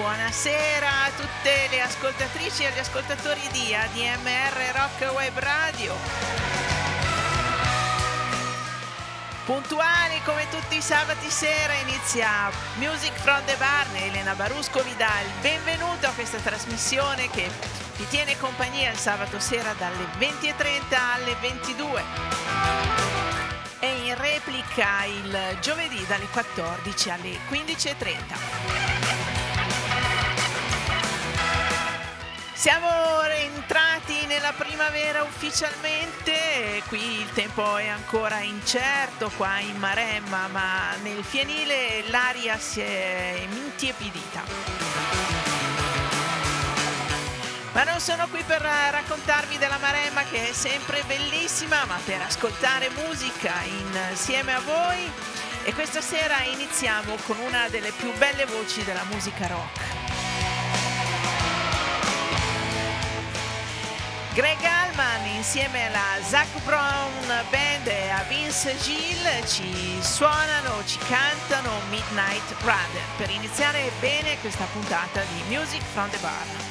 Buonasera a tutte le ascoltatrici e agli ascoltatori di ADMR Rock Web Radio. Puntuali come tutti i sabati sera inizia Music from the Barn, Elena Barusco vi dà il benvenuto a questa trasmissione che vi tiene compagnia il sabato sera dalle 20.30 alle 22 e in replica il giovedì dalle 14 alle 15.30. Siamo rientrati nella primavera ufficialmente, qui il tempo è ancora incerto qua in Maremma, ma nel fienile l'aria si è intiepidita. Ma non sono qui per raccontarvi della Maremma che è sempre bellissima, ma per ascoltare musica insieme a voi. E questa sera iniziamo con una delle più belle voci della musica rock. Greg Allman insieme alla Zach Brown Band e a Vince Gill ci suonano, ci cantano Midnight Runner per iniziare bene questa puntata di Music from the Bar.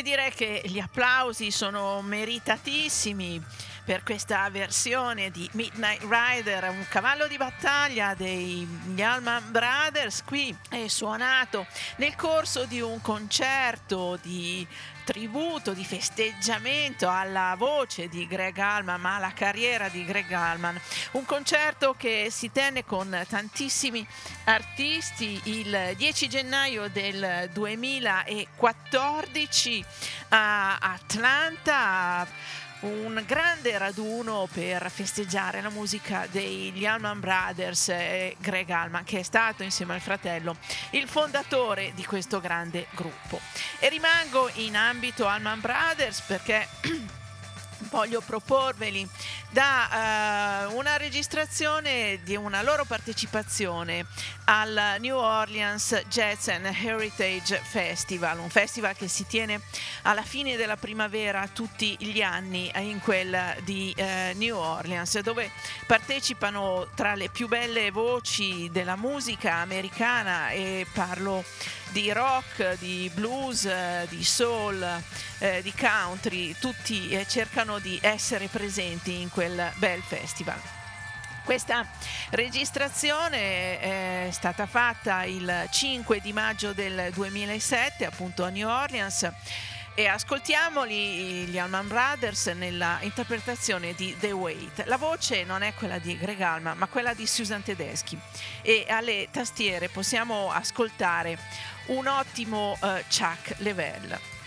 E direi che gli applausi sono meritatissimi per questa versione di Midnight Rider, un cavallo di battaglia degli Allman Brothers. Qui è suonato nel corso di un concerto di tributo, di festeggiamento alla voce di Greg Allman, ma alla carriera di Greg Allman. Un concerto che si tenne con tantissimi artisti il 10 gennaio del 2014 a Atlanta un grande raduno per festeggiare la musica degli Allman Brothers e Greg Allman che è stato insieme al fratello il fondatore di questo grande gruppo. E rimango in ambito Allman Brothers perché voglio proporveli. Da uh, una registrazione di una loro partecipazione al New Orleans Jazz and Heritage Festival, un festival che si tiene alla fine della primavera tutti gli anni in quel di uh, New Orleans, dove partecipano tra le più belle voci della musica americana e parlo di rock, di blues, di soul, eh, di country, tutti eh, cercano di essere presenti in quel bel festival. Questa registrazione è stata fatta il 5 di maggio del 2007 appunto a New Orleans e ascoltiamoli gli Allman Brothers nella interpretazione di The Wait. La voce non è quella di Greg Allman ma quella di Susan Tedeschi e alle tastiere possiamo ascoltare un ottimo uh, Chuck Level.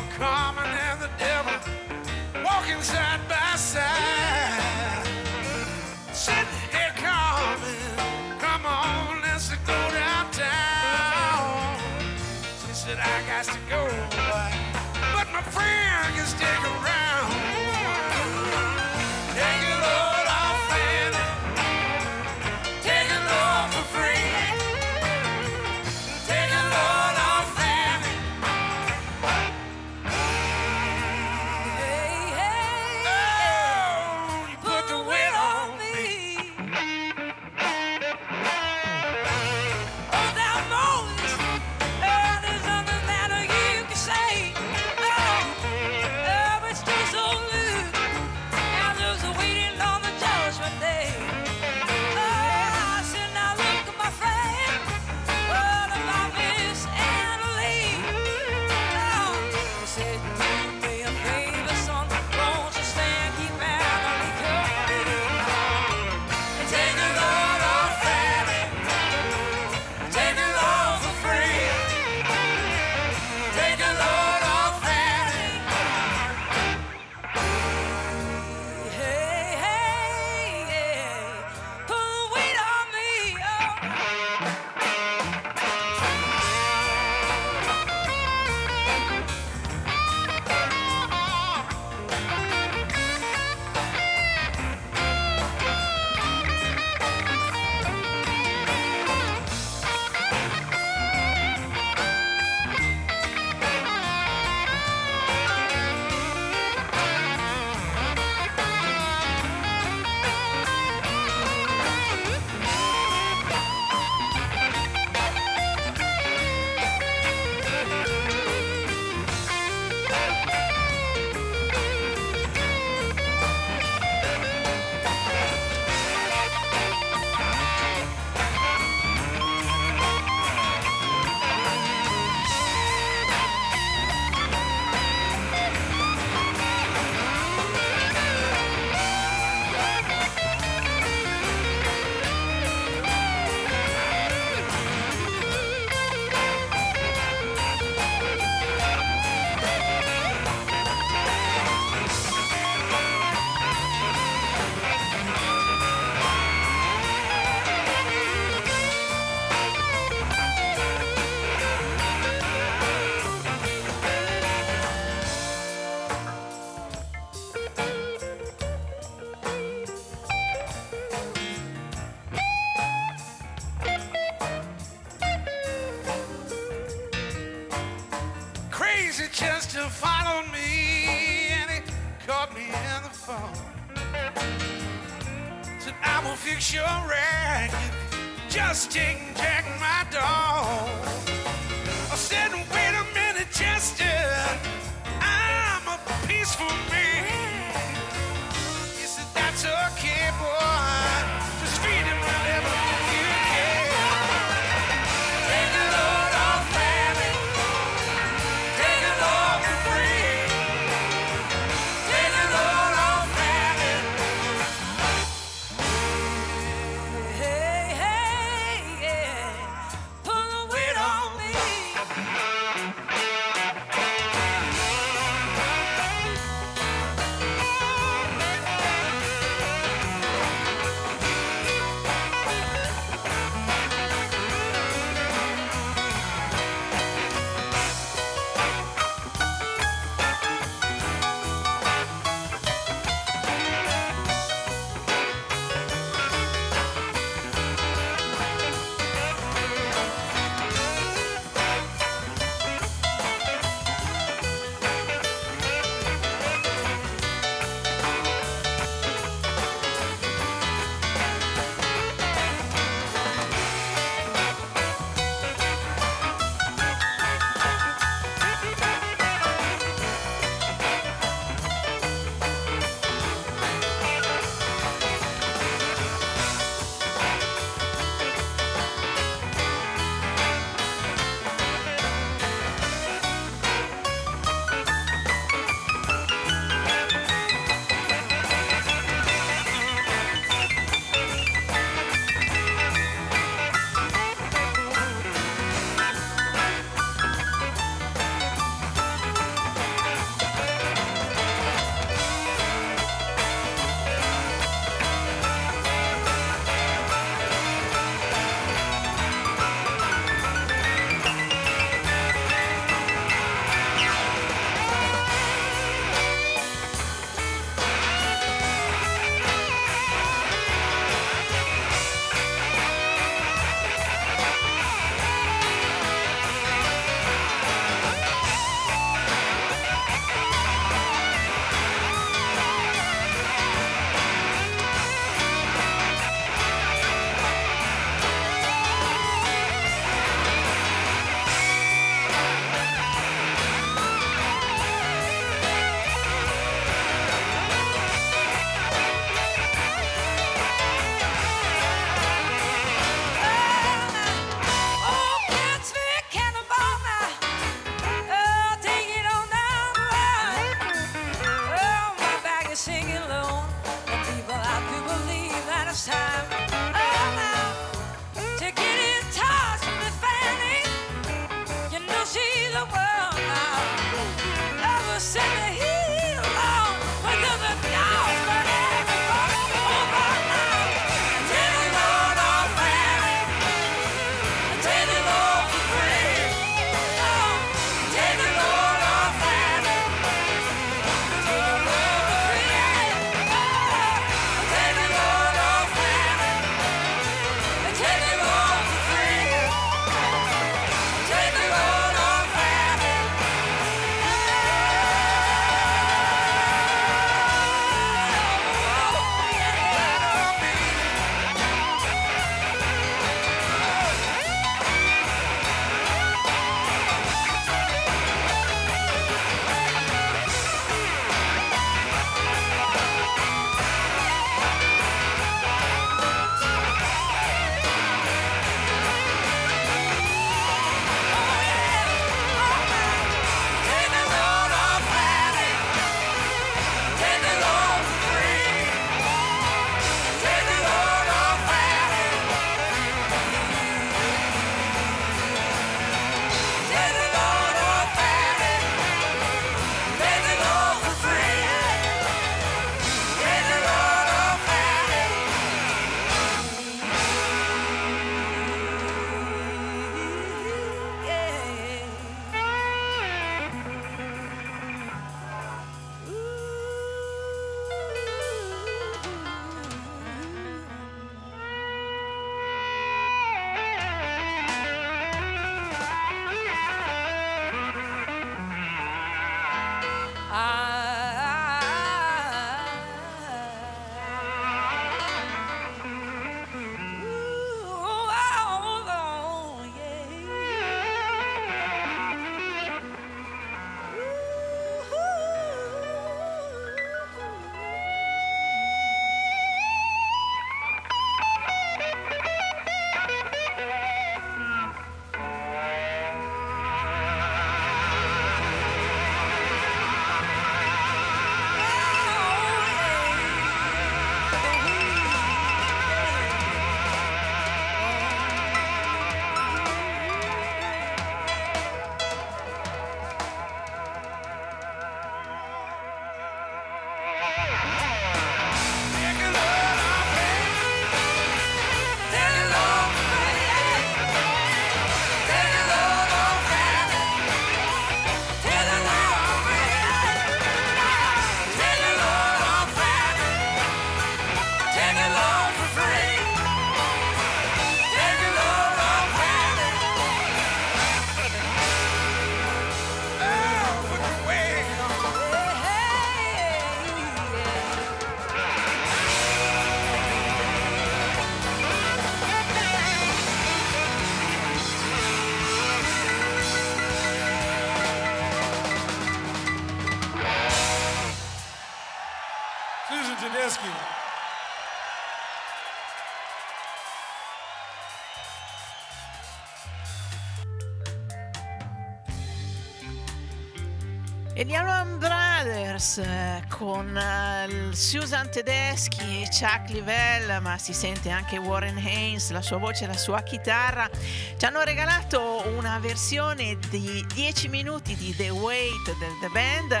Gli Allman Brothers eh, con uh, Susan Tedeschi e Chuck Livell, ma si sente anche Warren Haynes, la sua voce e la sua chitarra, ci hanno regalato una versione di 10 minuti di The Wait del The Band,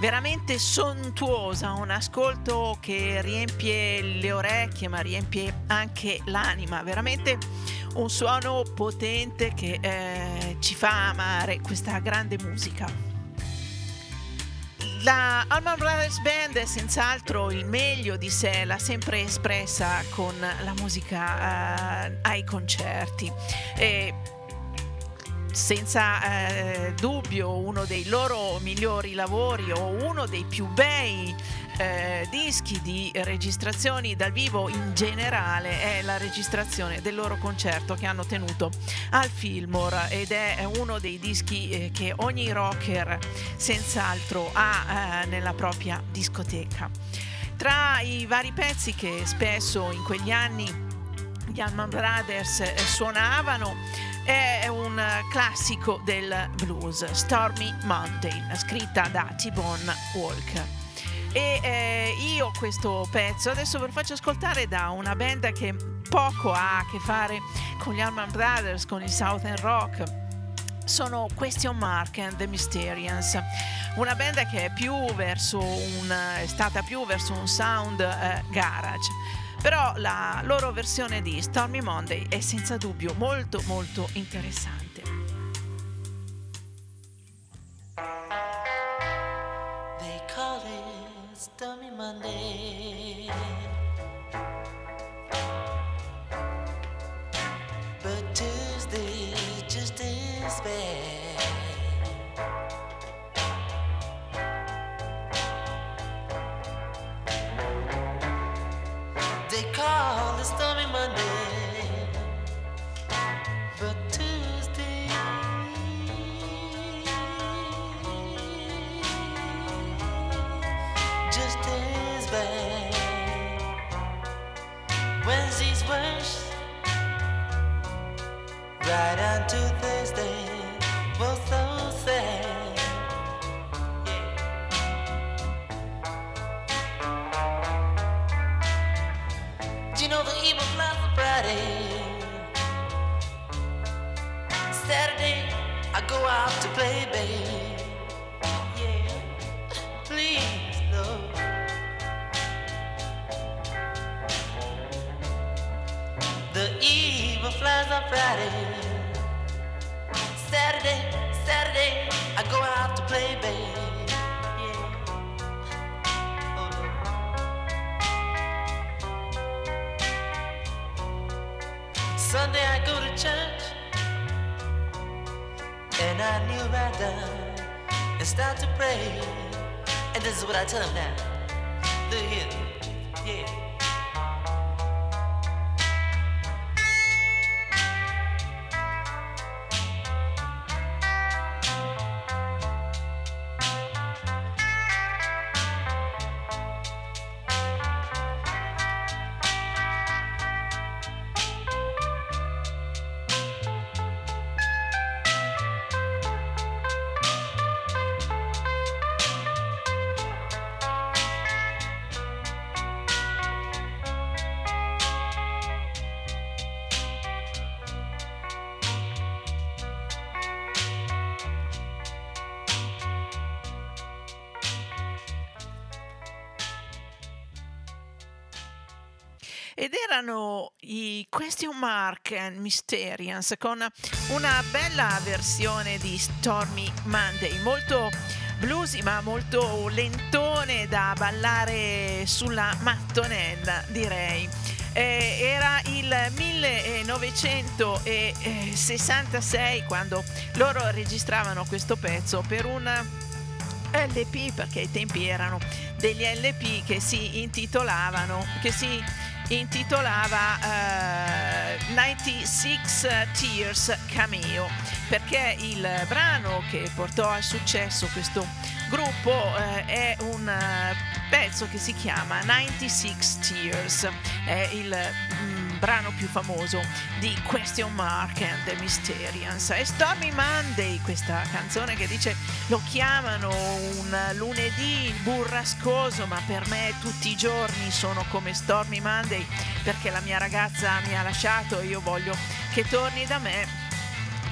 veramente sontuosa, un ascolto che riempie le orecchie ma riempie anche l'anima, veramente un suono potente che eh, ci fa amare questa grande musica. La Allman Brothers Band è senz'altro il meglio di sé, l'ha sempre espressa con la musica eh, ai concerti. E senza eh, dubbio uno dei loro migliori lavori o uno dei più bei eh, dischi di registrazioni dal vivo in generale è la registrazione del loro concerto che hanno tenuto al Fillmore ed è uno dei dischi eh, che ogni rocker senz'altro ha eh, nella propria discoteca. Tra i vari pezzi che spesso in quegli anni gli Allman Brothers eh, suonavano è un classico del blues, Stormy Mountain, scritta da T-Bone Walker. E eh, io questo pezzo adesso ve lo faccio ascoltare da una band che poco ha a che fare con gli Allman Brothers, con il Southern Rock. Sono Question Mark and the Mysterians, una band che è, più un, è stata più verso un sound eh, garage. Però la loro versione di Stormy Monday è senza dubbio molto molto interessante. Stormy Monday. Wednesday's worse. Right on to Thursday, both so sad. Do you know the evil flies on Friday? Saturday, I go out to play, babe. Friday. Saturday, Saturday, I go out to play, babe. Sunday I go to church, and I kneel right down and start to pray. And this is what I tell him now. Look here. Question Mark and Mysterians con una bella versione di Stormy Monday, molto bluesy ma molto lentone da ballare sulla mattonella direi. Eh, era il 1966 quando loro registravano questo pezzo per un LP perché ai tempi erano degli LP che si intitolavano che si intitolava uh, 96 Tears Cameo perché il brano che portò al successo questo gruppo uh, è un uh, pezzo che si chiama 96 Tears. È il mm, brano più famoso di Question Mark and the Mysterians. E Stormy Monday, questa canzone che dice lo chiamano un lunedì burrascoso, ma per me tutti i giorni sono come Stormy Monday perché la mia ragazza mi ha lasciato e io voglio che torni da me.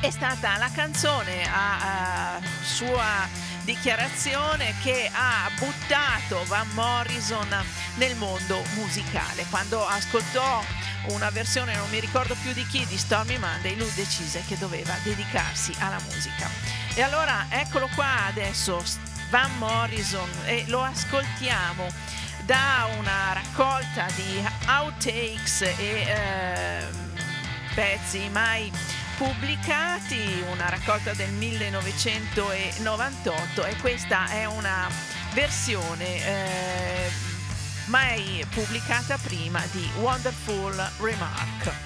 È stata la canzone a, a sua dichiarazione che ha buttato Van Morrison nel mondo musicale. Quando ascoltò una versione, non mi ricordo più di chi, di Stormy Monday, lui decise che doveva dedicarsi alla musica. E allora eccolo qua adesso, Van Morrison, e lo ascoltiamo da una raccolta di outtakes e eh, pezzi mai pubblicati, una raccolta del 1998 e questa è una versione eh, mai pubblicata prima di Wonderful Remark.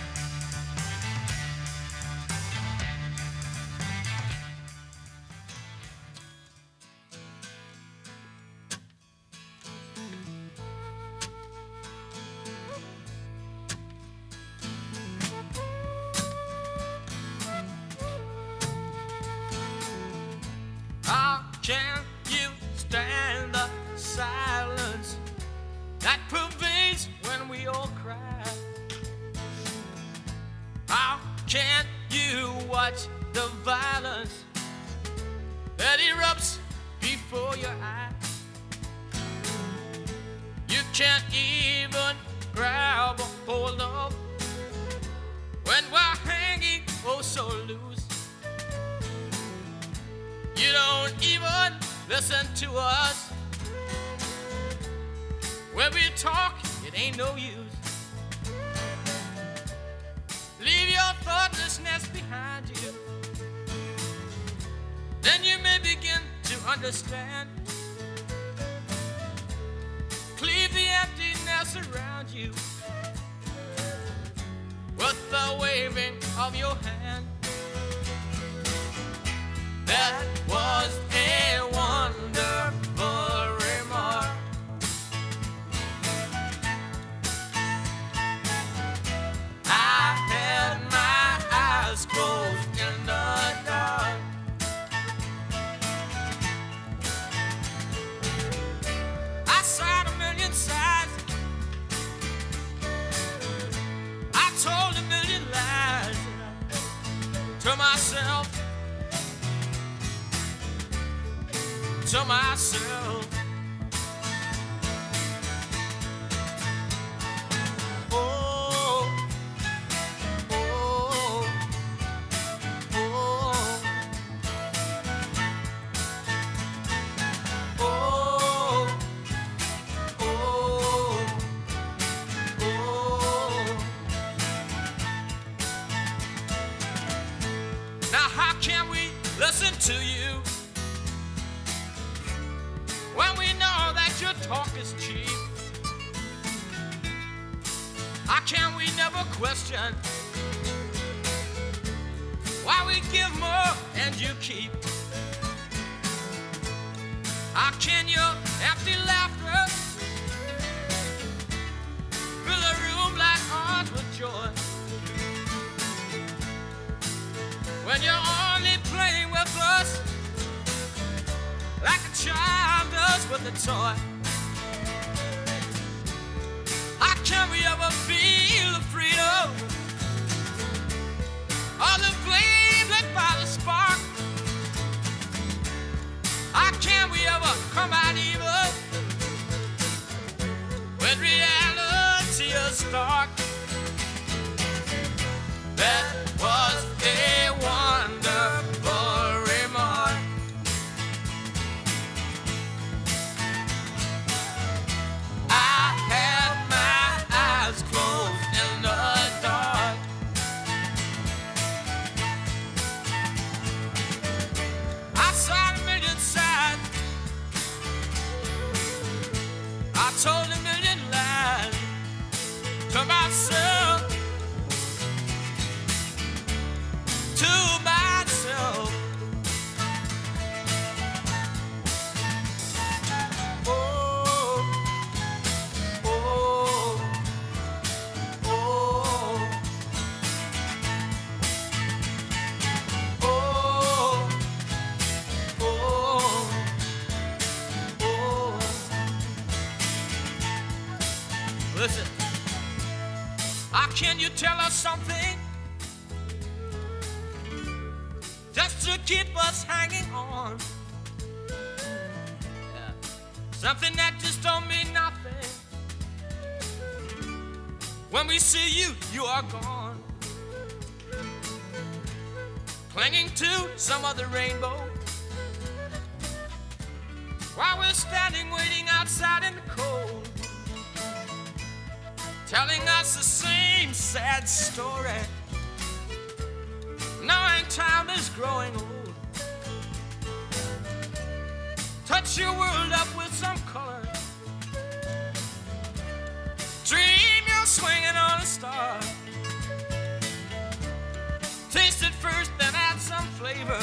Taste it first, then add some flavor.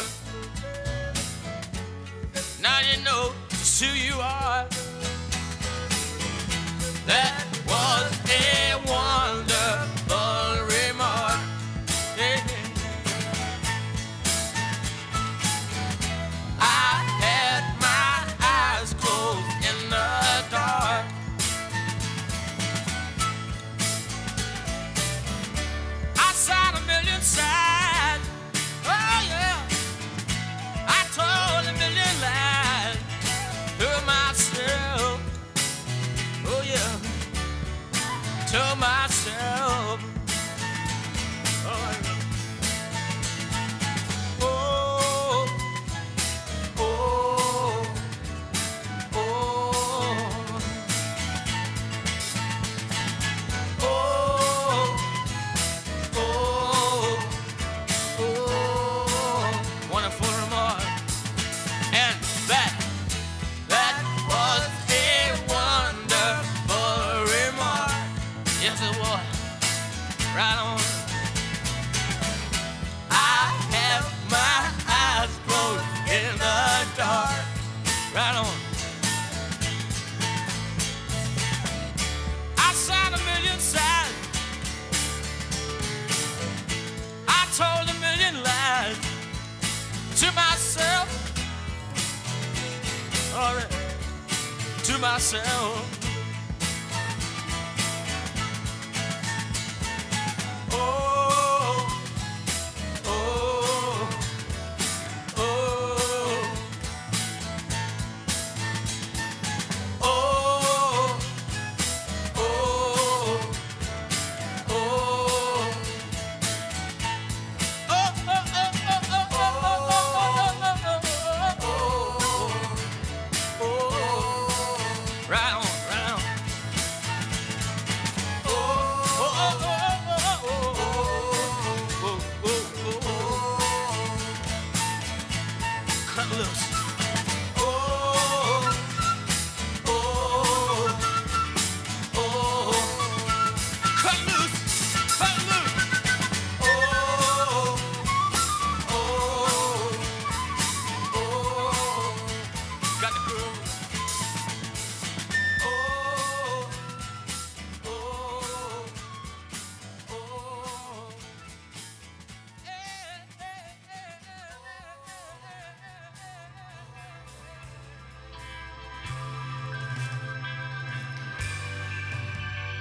Now you know just who you are. That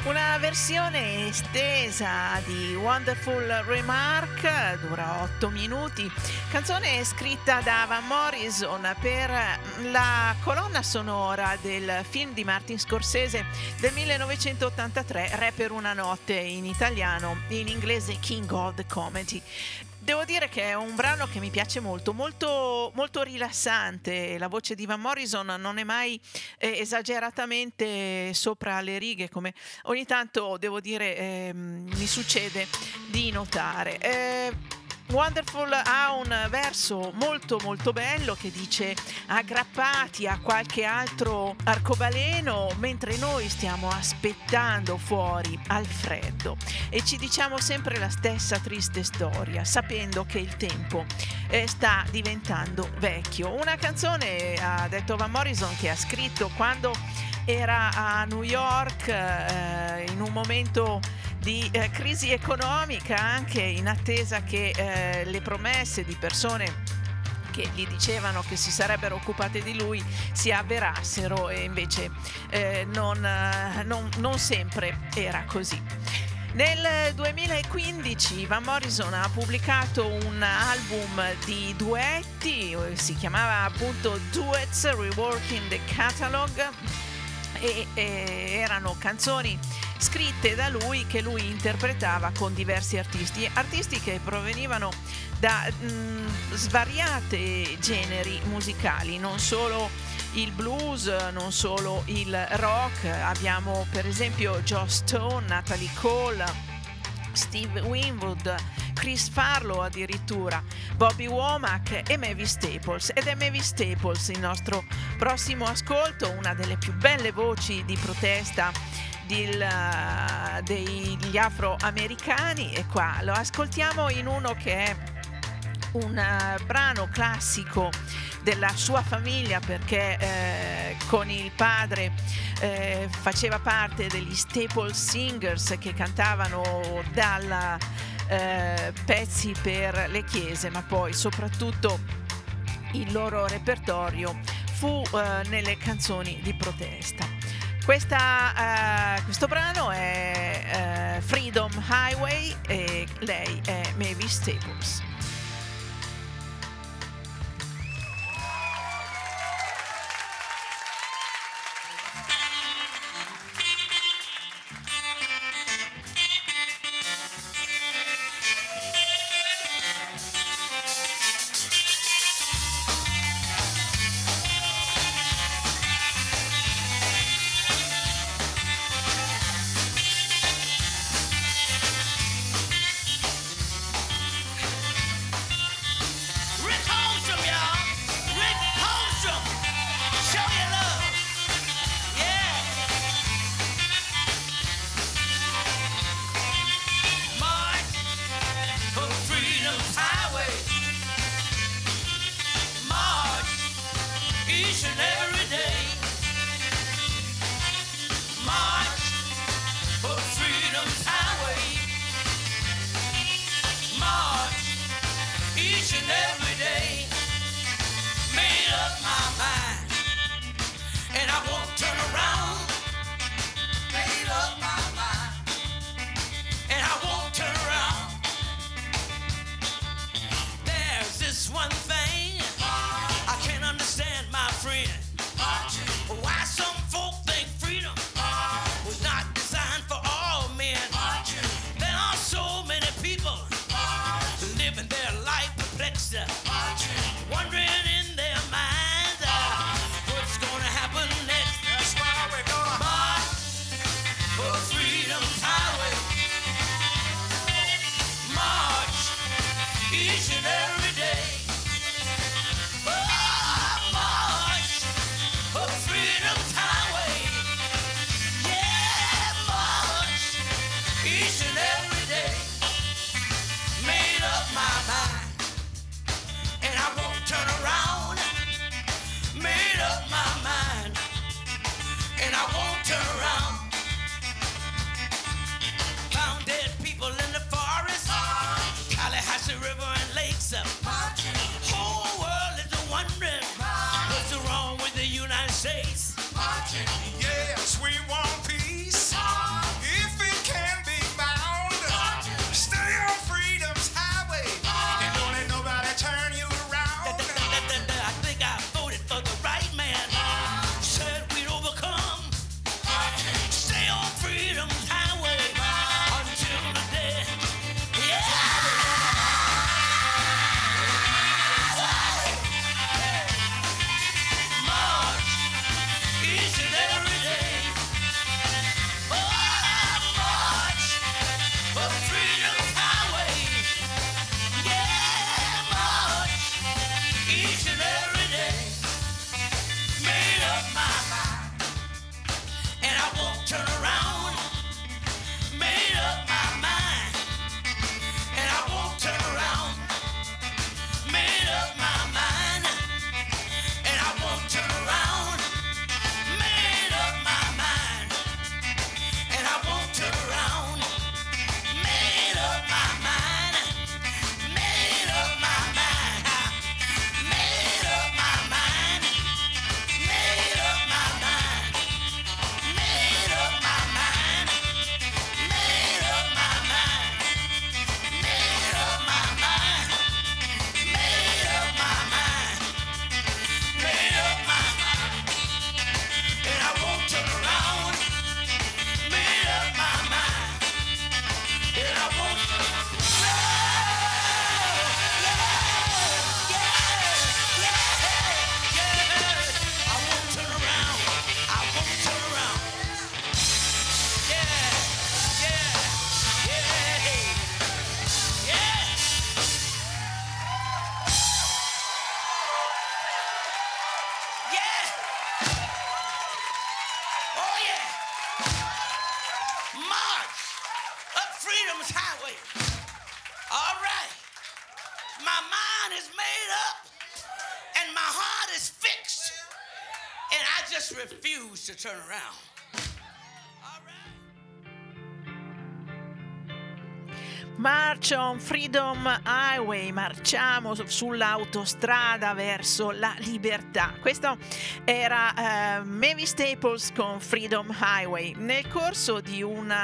Una versione estesa di Wonderful Remark, dura 8 minuti, canzone scritta da Van Morrison per la colonna sonora del film di Martin Scorsese del 1983, Re per una notte in italiano, in inglese King of the Comedy. Devo dire che è un brano che mi piace molto, molto, molto rilassante. La voce di Van Morrison non è mai eh, esageratamente sopra le righe, come ogni tanto devo dire eh, mi succede di notare. Eh, Wonderful ha un verso molto molto bello che dice aggrappati a qualche altro arcobaleno mentre noi stiamo aspettando fuori al freddo e ci diciamo sempre la stessa triste storia sapendo che il tempo eh, sta diventando vecchio. Una canzone ha detto Van Morrison che ha scritto quando era a New York eh, in un momento di eh, crisi economica anche in attesa che eh, le promesse di persone che gli dicevano che si sarebbero occupate di lui si avverassero e invece eh, non, eh, non, non sempre era così. Nel 2015 Van Morrison ha pubblicato un album di duetti, si chiamava appunto Duets Reworking the Catalog e, e erano canzoni scritte da lui che lui interpretava con diversi artisti, artisti che provenivano da mh, svariate generi musicali, non solo il blues, non solo il rock, abbiamo per esempio Joe Stone, Natalie Cole, Steve Winwood, Chris Farlow addirittura, Bobby Womack e Mavis Staples. Ed è Mavis Staples il nostro prossimo ascolto, una delle più belle voci di protesta del, uh, degli afroamericani e qua lo ascoltiamo in uno che è un uh, brano classico della sua famiglia perché eh, con il padre eh, faceva parte degli staple singers che cantavano dalla eh, pezzi per le chiese ma poi soprattutto il loro repertorio fu eh, nelle canzoni di protesta. Questa, uh, questo brano è uh, Freedom Highway e lei è Mavis Staples. Freedom Highway, marciamo sull'autostrada verso la libertà. Questo era eh, Mavis Staples con Freedom Highway. Nel corso di un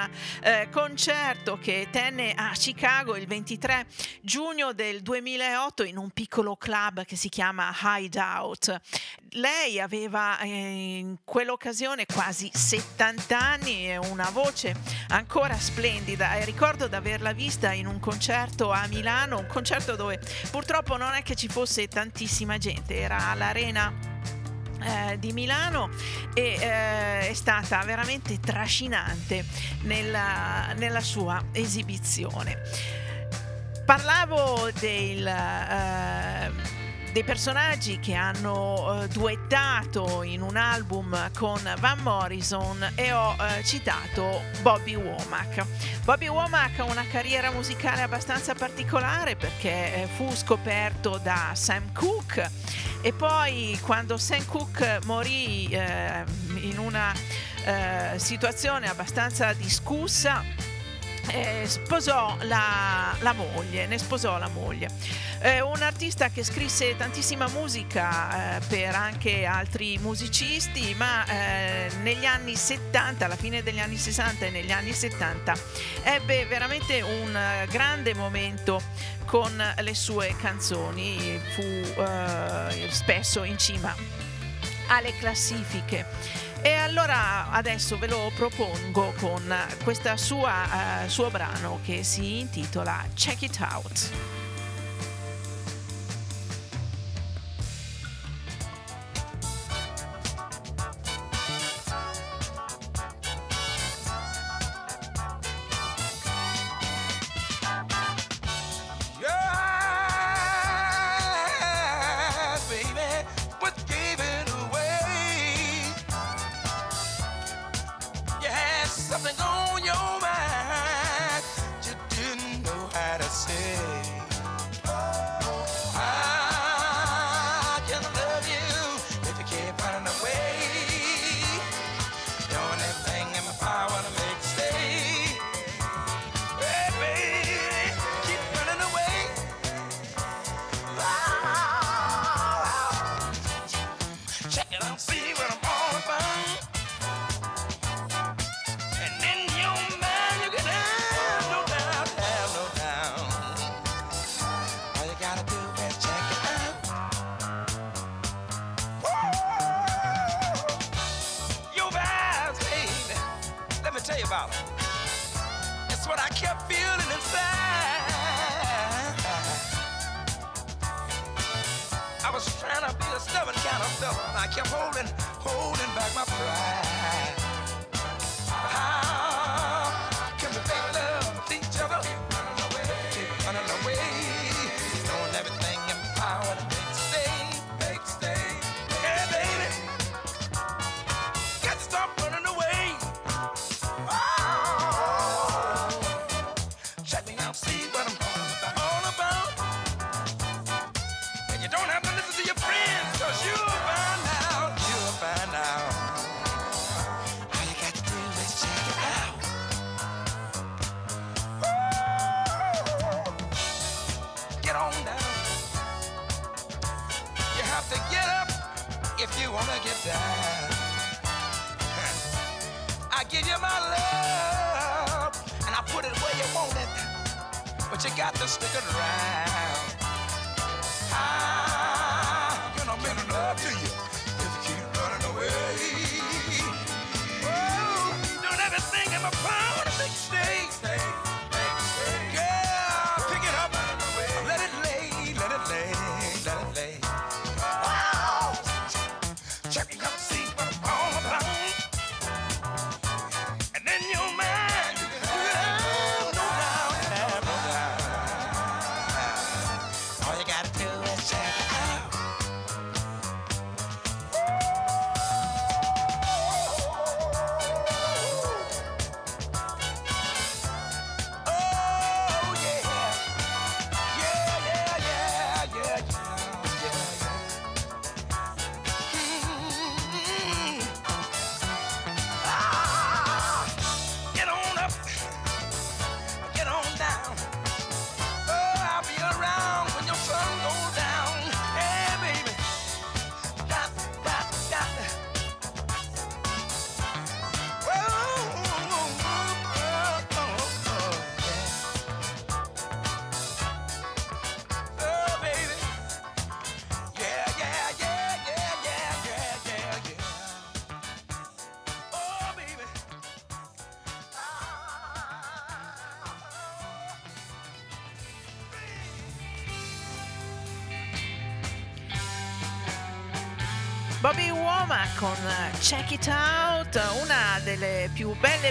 eh, concerto che tenne a Chicago il 23 giugno del 2008 in un piccolo club che si chiama Hideout. Lei aveva eh, in quell'occasione quasi 70 anni e una voce ancora splendida e ricordo di averla vista in un concerto a Milano, un concerto dove purtroppo non è che ci fosse tantissima gente, era all'Arena eh, di Milano e eh, è stata veramente trascinante nella, nella sua esibizione. Parlavo del... Eh, dei personaggi che hanno eh, duettato in un album con Van Morrison e ho eh, citato Bobby Womack. Bobby Womack ha una carriera musicale abbastanza particolare perché eh, fu scoperto da Sam Cooke e poi quando Sam Cooke morì eh, in una eh, situazione abbastanza discussa eh, sposò la, la, moglie, ne sposò la moglie. Eh, un artista che scrisse tantissima musica eh, per anche altri musicisti, ma eh, negli anni 70, alla fine degli anni 60 e negli anni 70, ebbe veramente un grande momento con le sue canzoni, fu eh, spesso in cima alle classifiche. E allora adesso ve lo propongo con questo uh, suo brano che si intitola Check It Out. have to get up if you wanna get down. I give you my love, and I put it where you want it, but you got to stick around. I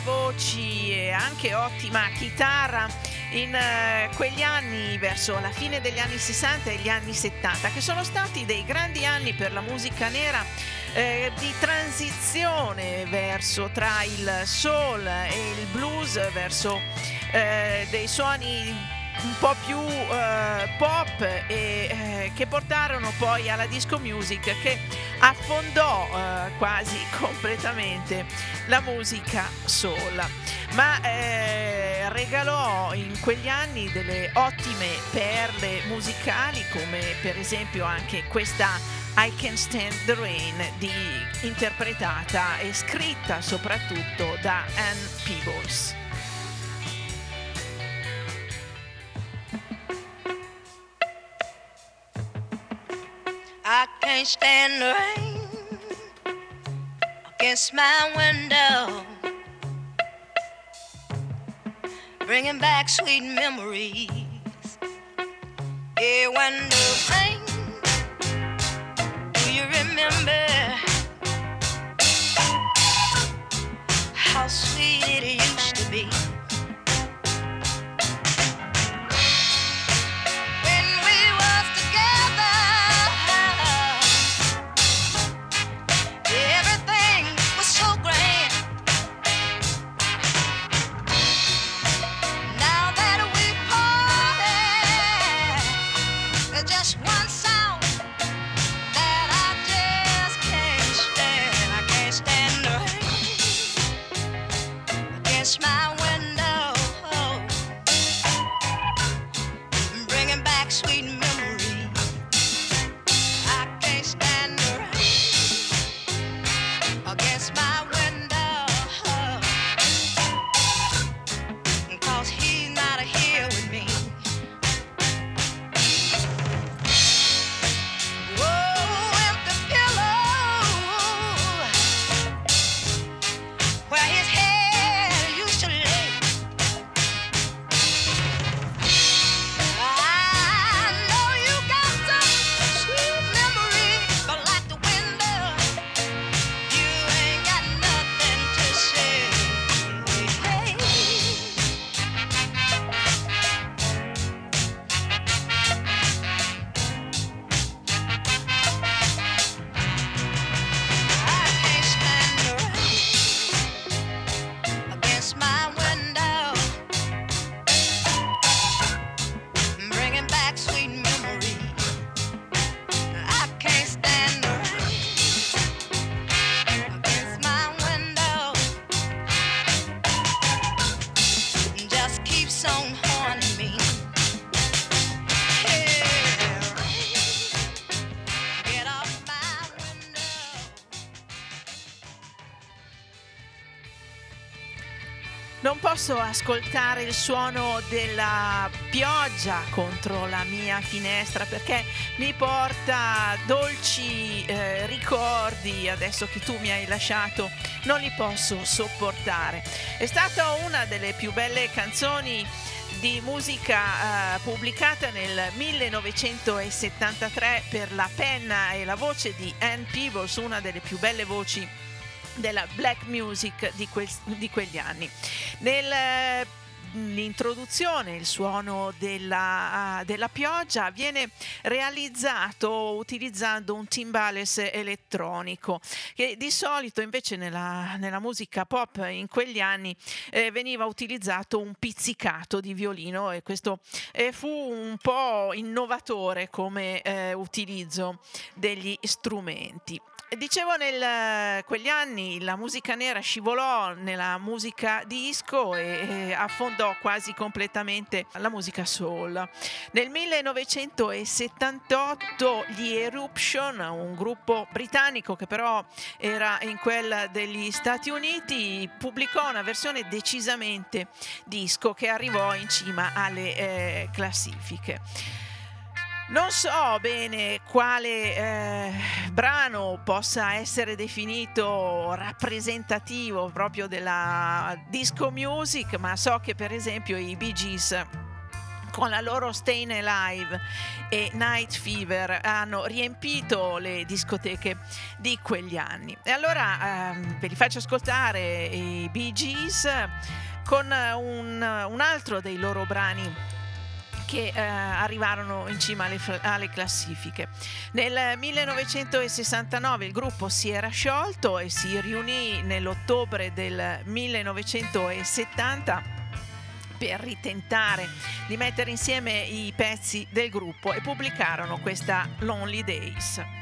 voci e anche ottima chitarra in uh, quegli anni verso la fine degli anni 60 e gli anni 70 che sono stati dei grandi anni per la musica nera eh, di transizione verso tra il soul e il blues verso eh, dei suoni un po' più eh, pop e eh, che portarono poi alla disco music che affondò eh, quasi completamente la musica soul ma eh, regalò in quegli anni delle ottime perle musicali come per esempio anche questa I Can Stand the Rain di, interpretata e scritta soprattutto da Anne Peebles. I can't stand the rain against my window, bringing back sweet memories. When the rain, do you remember how sweet it used ascoltare il suono della pioggia contro la mia finestra perché mi porta dolci eh, ricordi adesso che tu mi hai lasciato, non li posso sopportare. È stata una delle più belle canzoni di musica eh, pubblicata nel 1973 per la penna e la voce di Anne Peebles, una delle più belle voci della black music di, quel- di quegli anni. Nell'introduzione, il suono della, della pioggia viene realizzato utilizzando un timbales elettronico che di solito invece nella, nella musica pop in quegli anni eh, veniva utilizzato un pizzicato di violino e questo eh, fu un po' innovatore come eh, utilizzo degli strumenti. Dicevo, nel quegli anni la musica nera scivolò nella musica disco e, e affondò quasi completamente la musica soul. Nel 1978 gli Eruption, un gruppo britannico che però era in quella degli Stati Uniti, pubblicò una versione decisamente disco che arrivò in cima alle eh, classifiche. Non so bene quale eh, brano possa essere definito rappresentativo proprio della disco music, ma so che per esempio i Bee Gees con la loro Stayin' Alive e Night Fever hanno riempito le discoteche di quegli anni. E allora ehm, ve li faccio ascoltare i Bee Gees con un, un altro dei loro brani che eh, arrivarono in cima alle, alle classifiche. Nel 1969 il gruppo si era sciolto e si riunì nell'ottobre del 1970 per ritentare di mettere insieme i pezzi del gruppo e pubblicarono questa Lonely Days.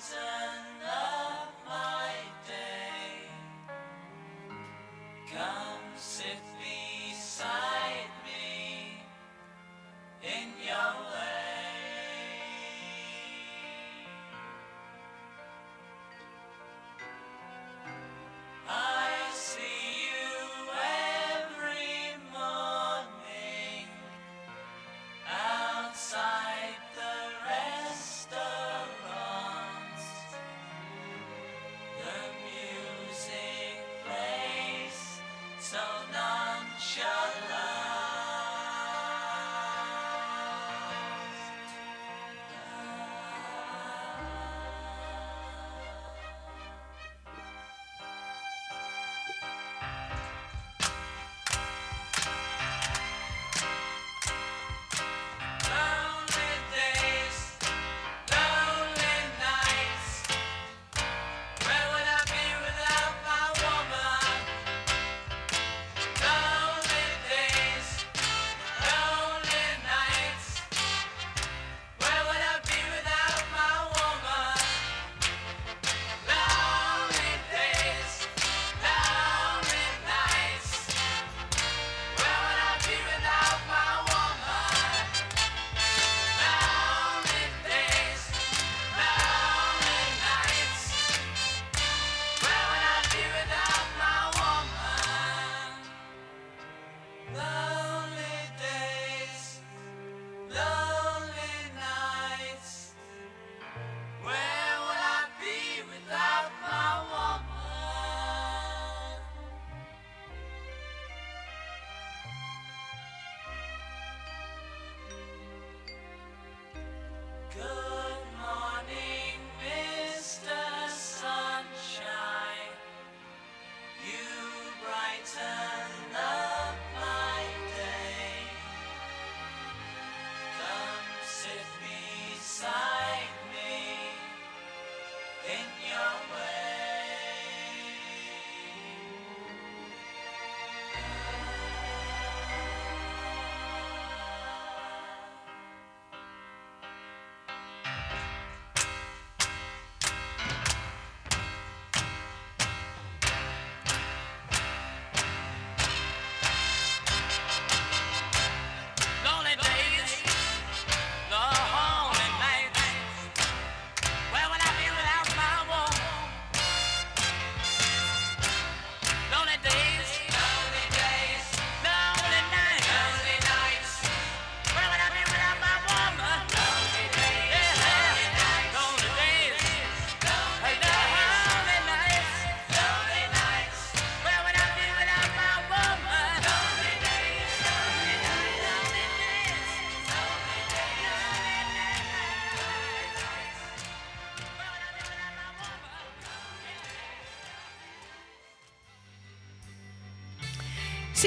Jesus.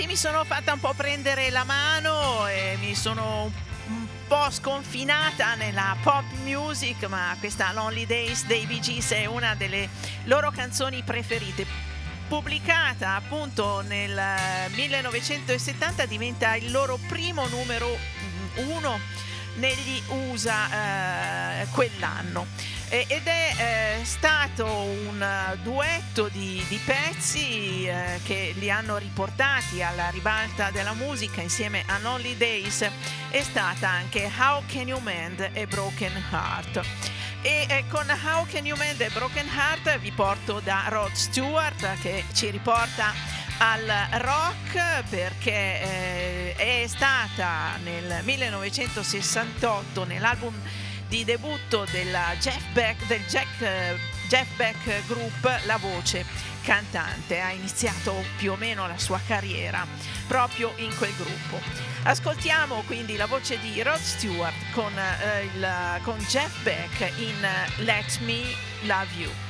Mi sono fatta un po' prendere la mano e mi sono un- po' sconfinata nella pop music, ma questa Lonely Days dei Bee Gees è una delle loro canzoni preferite. Pubblicata appunto nel eh, 1970 diventa il loro primo numero uno negli USA eh, quell'anno eh, ed è eh, stato un eh, duetto di, di pezzi eh, che li hanno riportati alla ribalta della musica insieme a Lonely Days. È stata anche How Can You Mend a Broken Heart. E eh, con How Can You Mend a Broken Heart vi porto da Rod Stewart che ci riporta al rock perché eh, è stata nel 1968 nell'album di debutto della Jeff Beck, del Jack, eh, Jeff Beck Group La Voce cantante, ha iniziato più o meno la sua carriera proprio in quel gruppo. Ascoltiamo quindi la voce di Rod Stewart con, eh, il, con Jeff Beck in eh, Let Me Love You.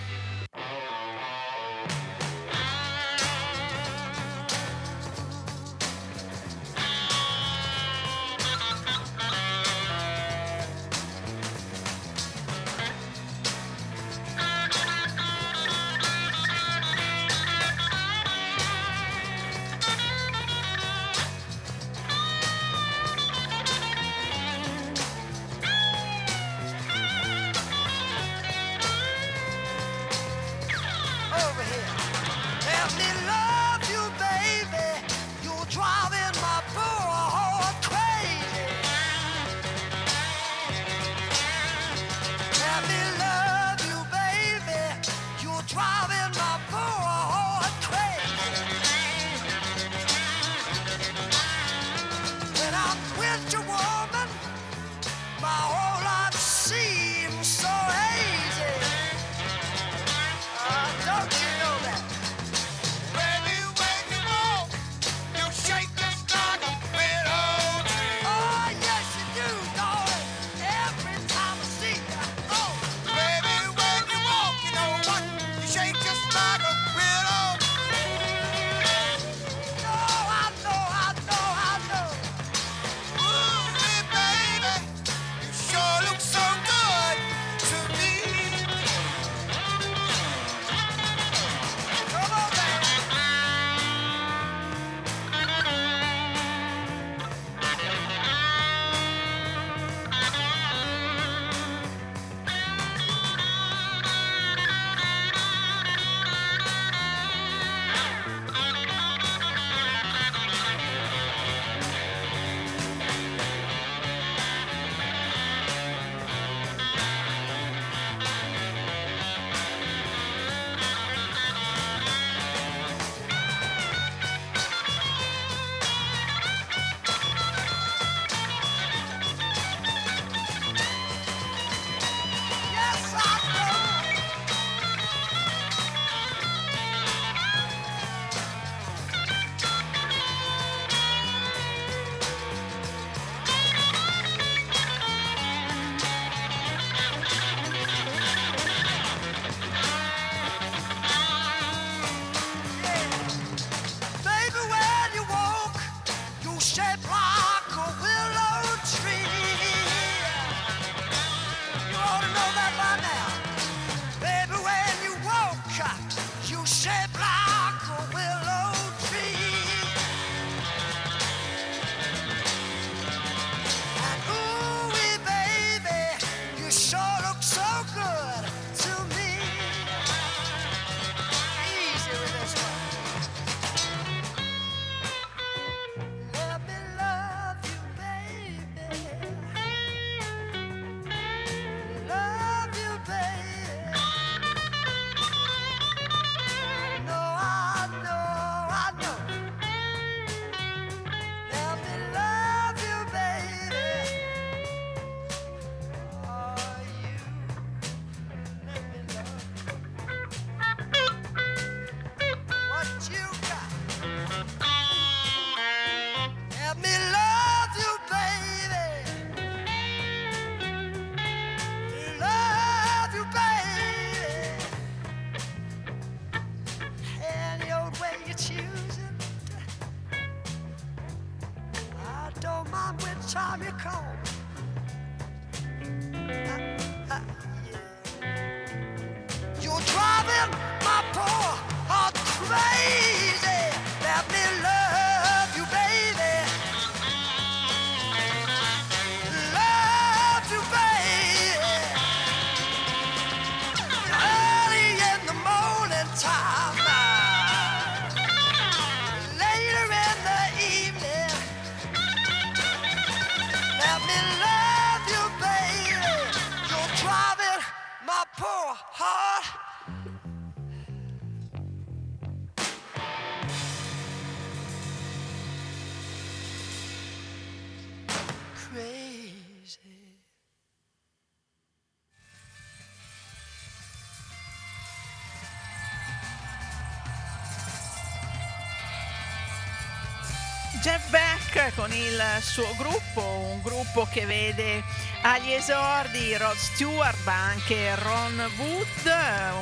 Beck con il suo gruppo, un gruppo che vede agli esordi Rod Stewart ma anche Ron Wood,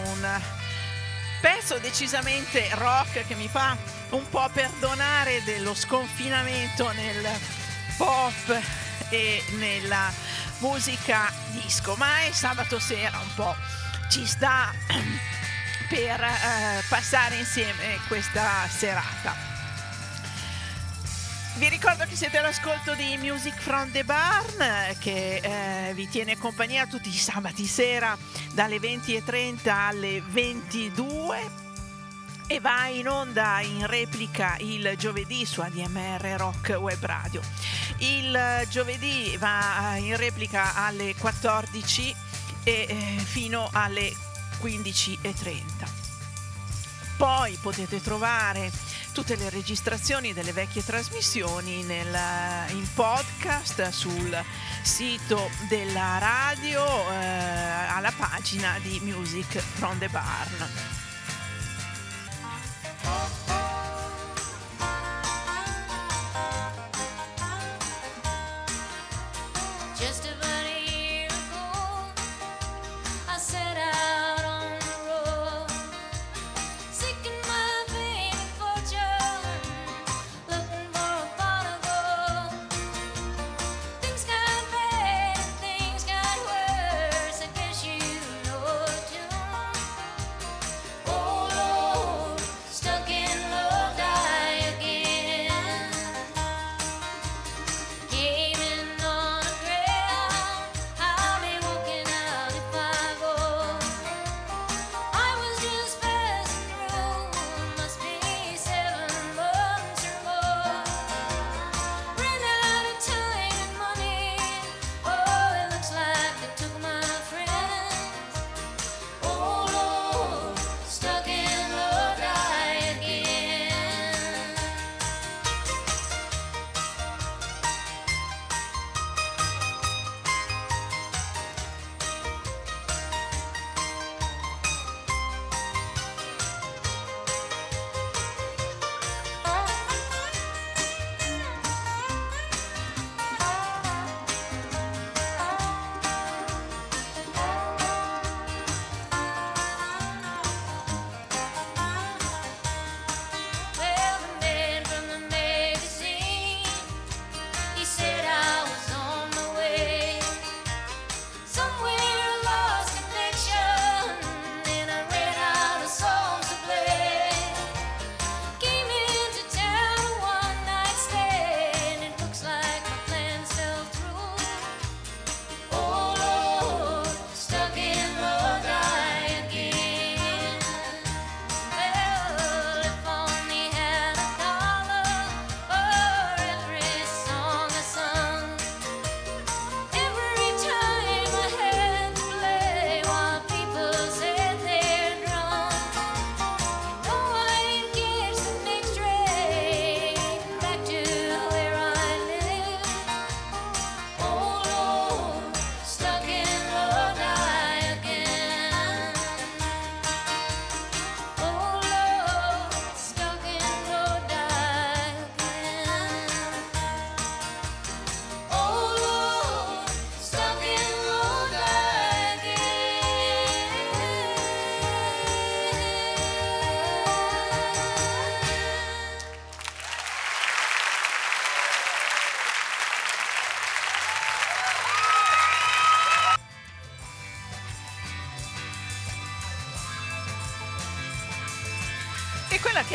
un pezzo decisamente rock che mi fa un po' perdonare dello sconfinamento nel pop e nella musica disco, ma è sabato sera un po' ci sta per eh, passare insieme questa serata. Vi ricordo che siete all'ascolto di Music from the Barn che eh, vi tiene compagnia tutti i sabati sera dalle 20.30 alle 22 e va in onda in replica il giovedì su ADMR Rock Web Radio. Il giovedì va in replica alle 14 e eh, fino alle 15.30. Poi potete trovare tutte le registrazioni delle vecchie trasmissioni nel, in podcast sul sito della radio eh, alla pagina di Music from the Barn.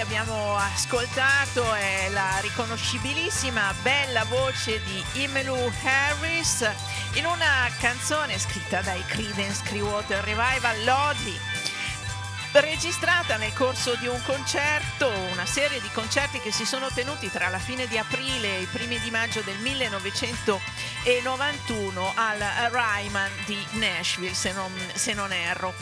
Abbiamo ascoltato è la riconoscibilissima bella voce di Emmylou Harris in una canzone scritta dai Creedence Clearwater Revival Lodi registrata nel corso di un concerto, una serie di concerti che si sono tenuti tra la fine di aprile e i primi di maggio del 1991 al Ryman di Nashville, se non, se non erro.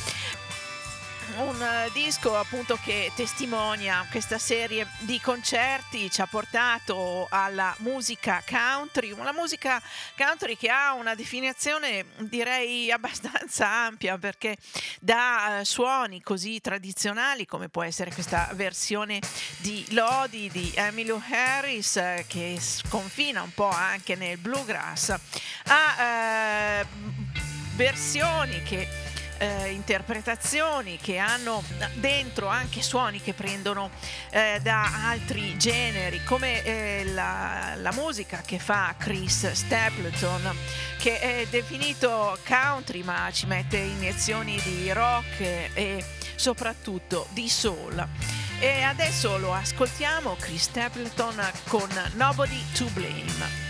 Un disco appunto che testimonia questa serie di concerti, ci ha portato alla musica country, una musica country che ha una definizione direi abbastanza ampia perché da eh, suoni così tradizionali come può essere questa versione di Lodi di Emilio Harris eh, che sconfina un po' anche nel bluegrass. A eh, versioni che eh, interpretazioni che hanno dentro anche suoni che prendono eh, da altri generi, come eh, la, la musica che fa Chris Stapleton, che è definito country ma ci mette iniezioni di rock e soprattutto di soul. E adesso lo ascoltiamo Chris Stapleton con Nobody to Blame.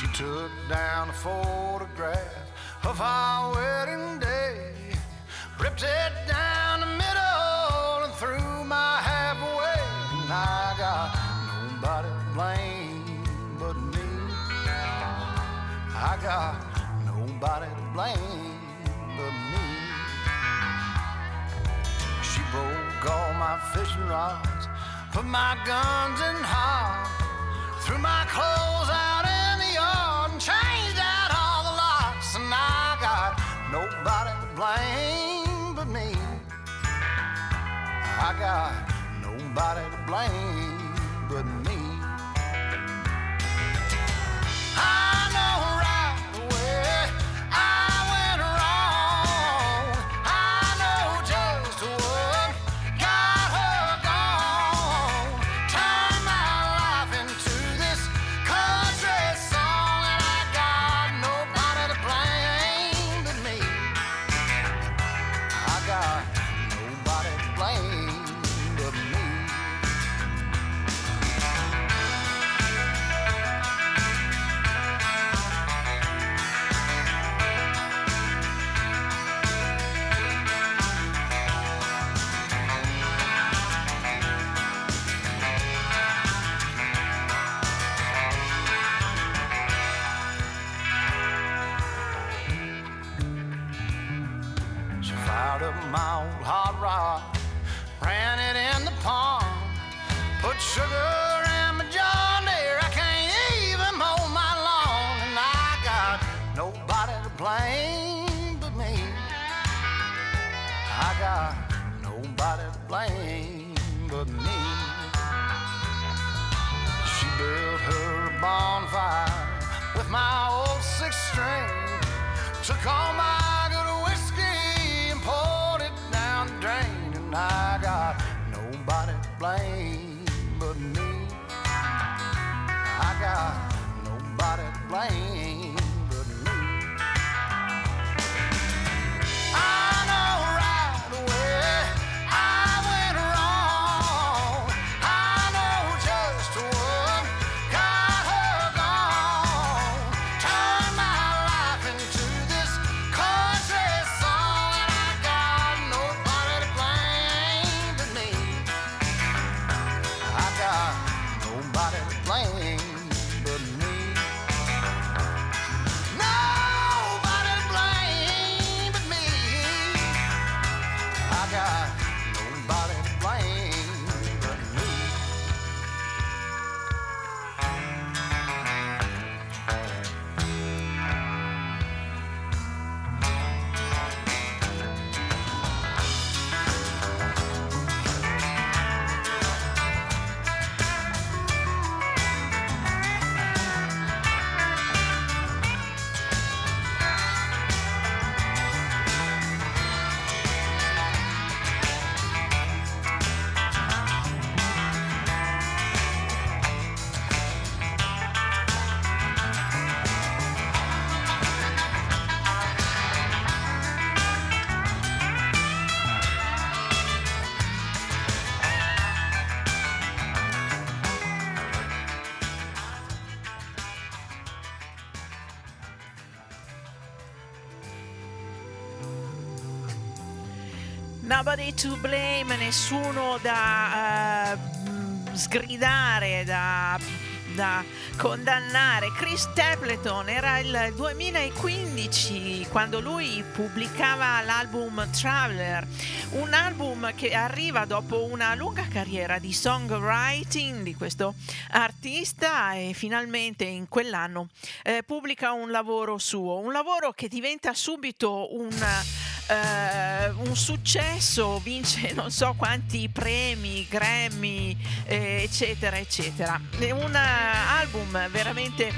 She took down a photograph of our wedding day, ripped it down the middle and threw my half away. And I got nobody to blame but me. I got nobody to blame but me. She broke all my fishing rods, put my guns in hide, threw my clothes out I got nobody to blame but me. I got nobody to blame Nobody to blame, nessuno da mh, sgridare, da, da condannare. Chris Stapleton era il 2015 quando lui pubblicava l'album Traveler, un album che arriva dopo una lunga carriera di songwriting di questo artista e finalmente in quell'anno eh, pubblica un lavoro suo, un lavoro che diventa subito un eh, un successo, vince non so quanti premi, Grammy, eh, eccetera, eccetera. È un eh, album veramente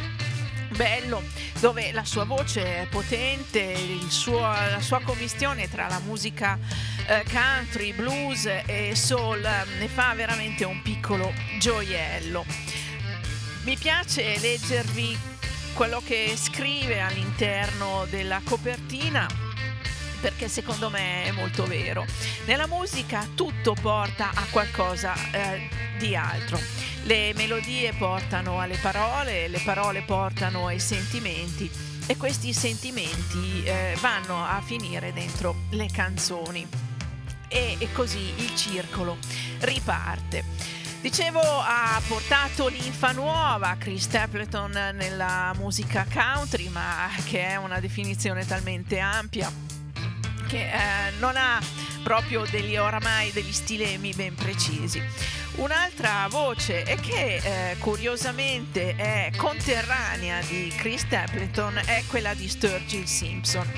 bello dove la sua voce è potente, suo- la sua commistione tra la musica eh, country, blues e soul eh, ne fa veramente un piccolo gioiello. Mi piace leggervi quello che scrive all'interno della copertina perché secondo me è molto vero. Nella musica tutto porta a qualcosa eh, di altro. Le melodie portano alle parole, le parole portano ai sentimenti e questi sentimenti eh, vanno a finire dentro le canzoni. E, e così il circolo riparte. Dicevo, ha portato l'infa nuova Chris Stapleton nella musica country, ma che è una definizione talmente ampia che eh, non ha proprio degli oramai degli stilemi ben precisi. Un'altra voce e che eh, curiosamente è conterranea di Chris Stapleton è quella di Sturgill Simpson.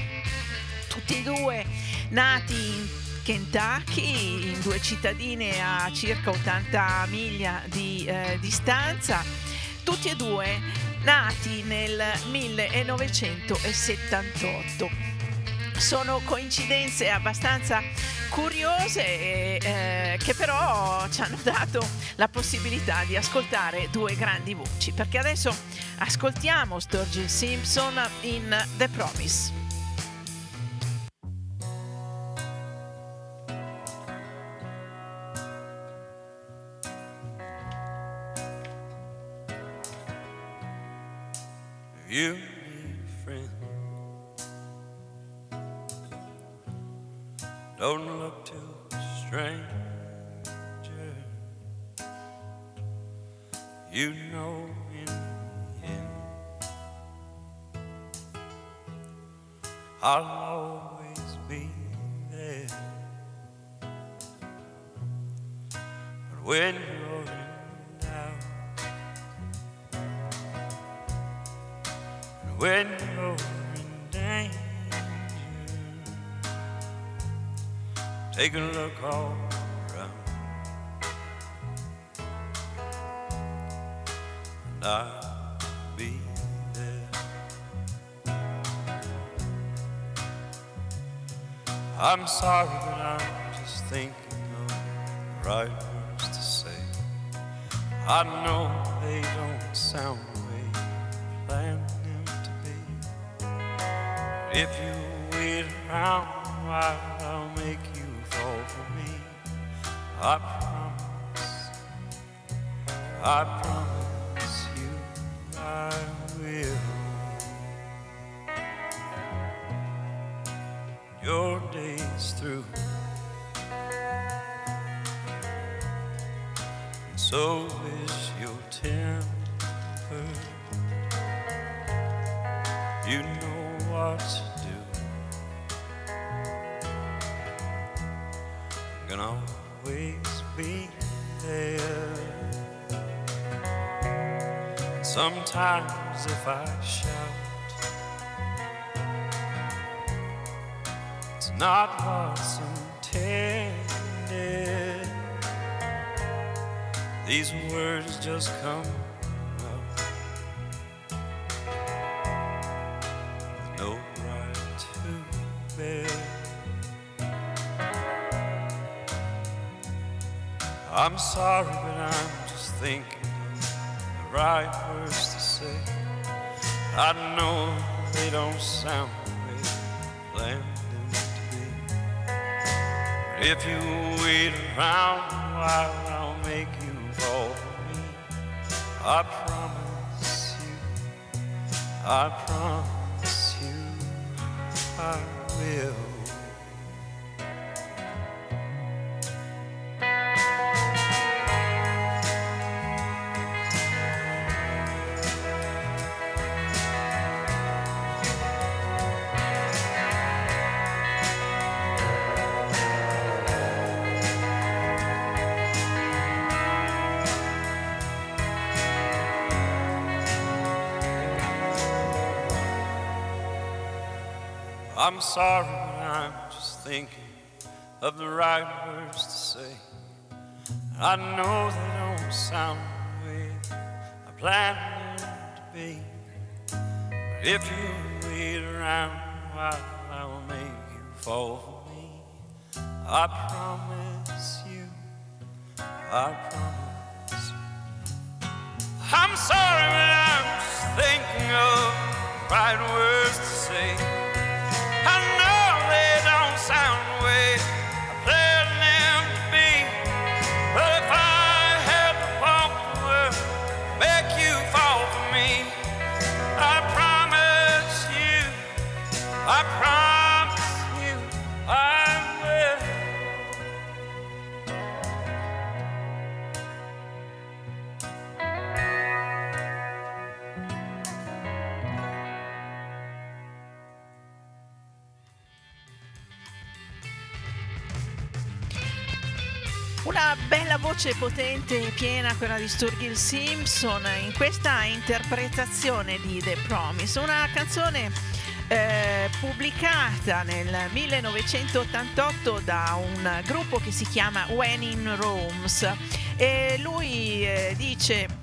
Tutti e due nati in Kentucky, in due cittadine a circa 80 miglia di eh, distanza, tutti e due nati nel 1978 sono coincidenze abbastanza curiose e, eh, che però ci hanno dato la possibilità di ascoltare due grandi voci perché adesso ascoltiamo Sturgill Simpson in The Promise. You Don't look to stranger. You know in the end, I'll always be there. But when you're in doubt, and when you're in danger. Take a look all around. And I'll be there. I'm sorry, but I'm just thinking of the right words to say. I know they don't sound the way you planned them to be. If you wait around I'll make you for me. I promise, I promise you I will. Your day's through. And so is your temper. You know what Sometimes if I shout, it's not what's intended. These words just come out with no right to bear. I'm sorry, but I'm just thinking right words to say. I know they don't sound the way you planned them to be. But if you wait around while, I'll make you fall for me. I promise you, I promise you, I will. Sorry, but I'm just thinking of the right words to say. I know they don't sound the way I planned them to be. But if you wait around a while, I will make you fall for me. I promise you, I promise. I'm sorry, but I'm just thinking of the right words to say. Voce potente e piena quella di Sturgill Simpson in questa interpretazione di The Promise, una canzone eh, pubblicata nel 1988 da un gruppo che si chiama When in Rooms. E lui eh, dice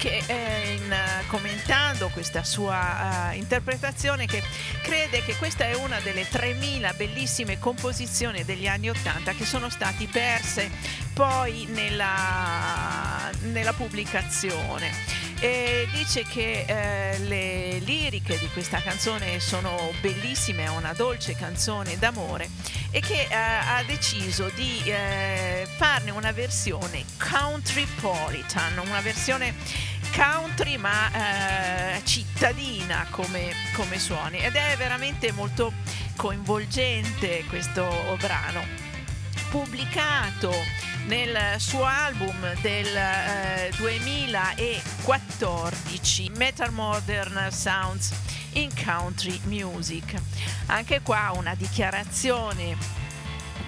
che eh, in, eh, commentando questa sua eh, interpretazione che crede che questa è una delle 3000 bellissime composizioni degli anni 80 che sono stati perse poi nella, nella pubblicazione. E dice che eh, le liriche di questa canzone sono bellissime, è una dolce canzone d'amore e che eh, ha deciso di eh, farne una versione countrypolitan, una versione country ma eh, cittadina come, come suoni. Ed è veramente molto coinvolgente questo brano. Pubblicato nel suo album del eh, 2014 Metal Modern Sounds in Country Music. Anche qua una dichiarazione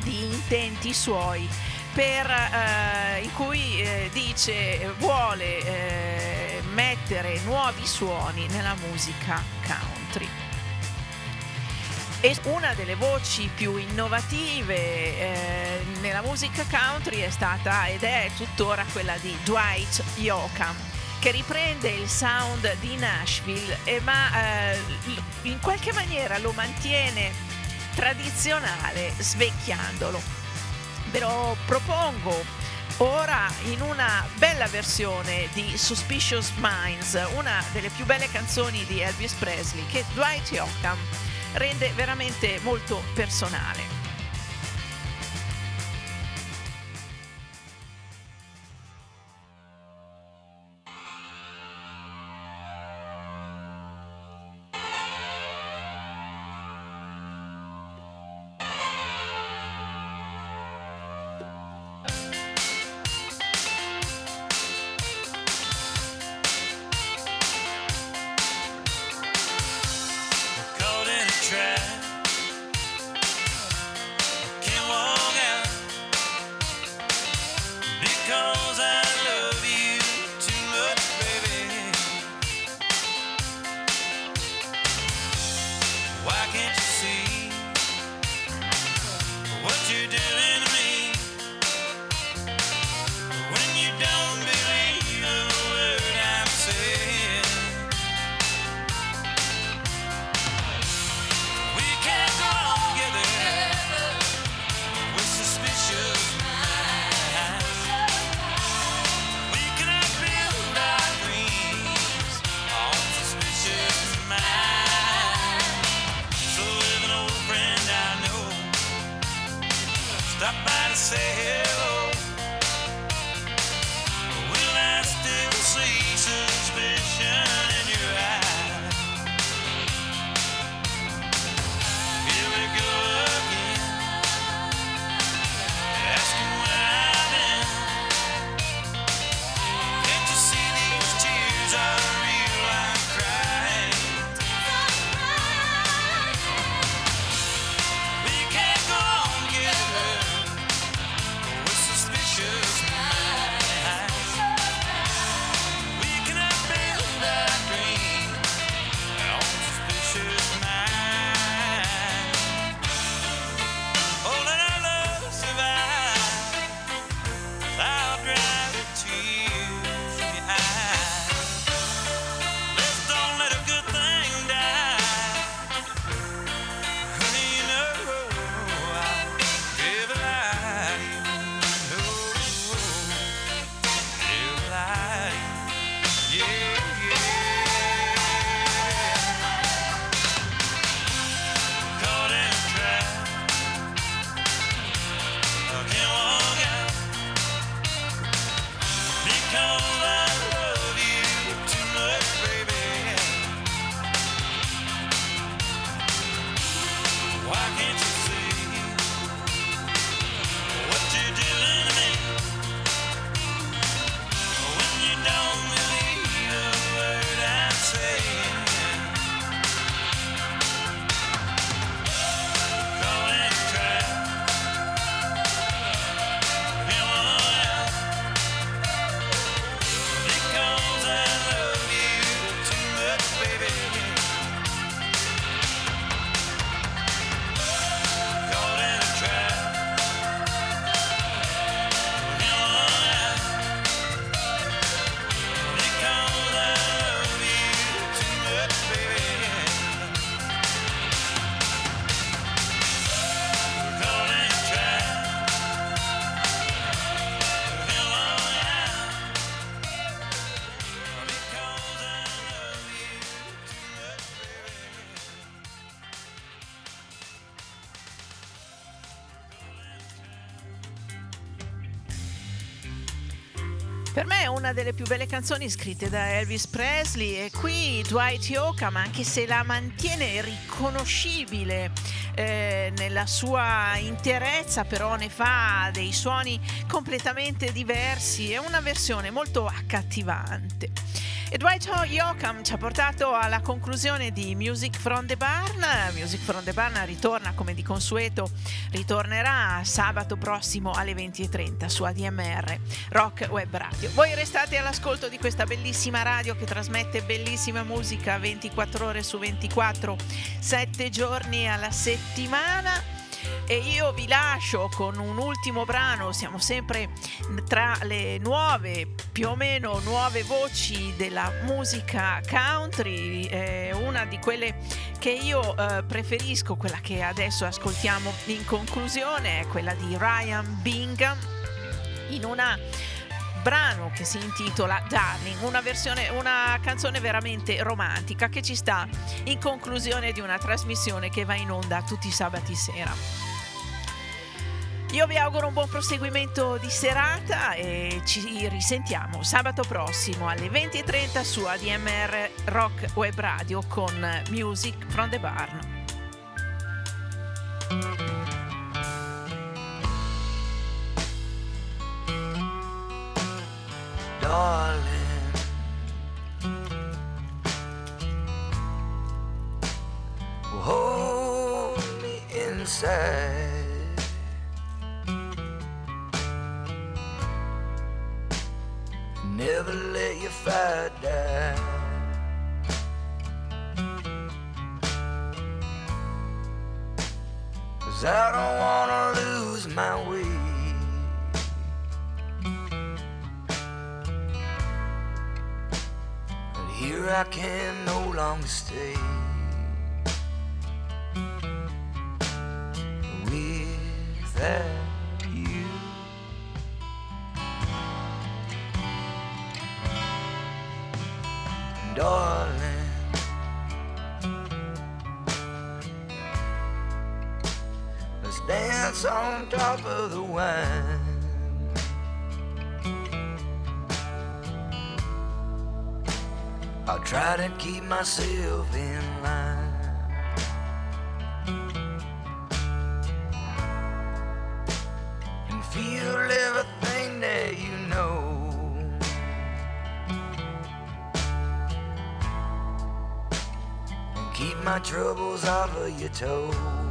di intenti suoi per, eh, in cui eh, dice vuole eh, mettere nuovi suoni nella musica country. E una delle voci più innovative eh, nella musica country è stata ed è tuttora quella di Dwight Yoakam che riprende il sound di Nashville ma eh, in qualche maniera lo mantiene tradizionale svecchiandolo ve lo propongo ora in una bella versione di Suspicious Minds, una delle più belle canzoni di Elvis Presley che Dwight Yoakam rende veramente molto personale. Una delle più belle canzoni scritte da Elvis Presley e qui Dwight Yoakam, anche se la mantiene riconoscibile eh, nella sua interezza, però ne fa dei suoni completamente diversi, è una versione molto accattivante. E Dwight Yoakam ci ha portato alla conclusione di Music from the Barn. Music from the Barn ritorna come di consueto, ritornerà sabato prossimo alle 20.30 su ADMR Rock Web Radio. Voi restate all'ascolto di questa bellissima radio che trasmette bellissima musica 24 ore su 24, 7 giorni alla settimana. E io vi lascio con un ultimo brano, siamo sempre tra le nuove, più o meno nuove voci della musica country, eh, una di quelle che io eh, preferisco, quella che adesso ascoltiamo in conclusione, è quella di Ryan Bingham in una brano che si intitola Darling, una, versione, una canzone veramente romantica che ci sta in conclusione di una trasmissione che va in onda tutti i sabati sera. Io vi auguro un buon proseguimento di serata e ci risentiamo sabato prossimo alle 20.30 su ADMR Rock Web Radio con Music from the Barn. darling. Hold me inside. Never let your fire die. Cause I don't wanna lose my way. But here I can no longer stay. Without. Darling. Let's dance on top of the wine. I'll try to keep myself in line. My troubles off of your toes.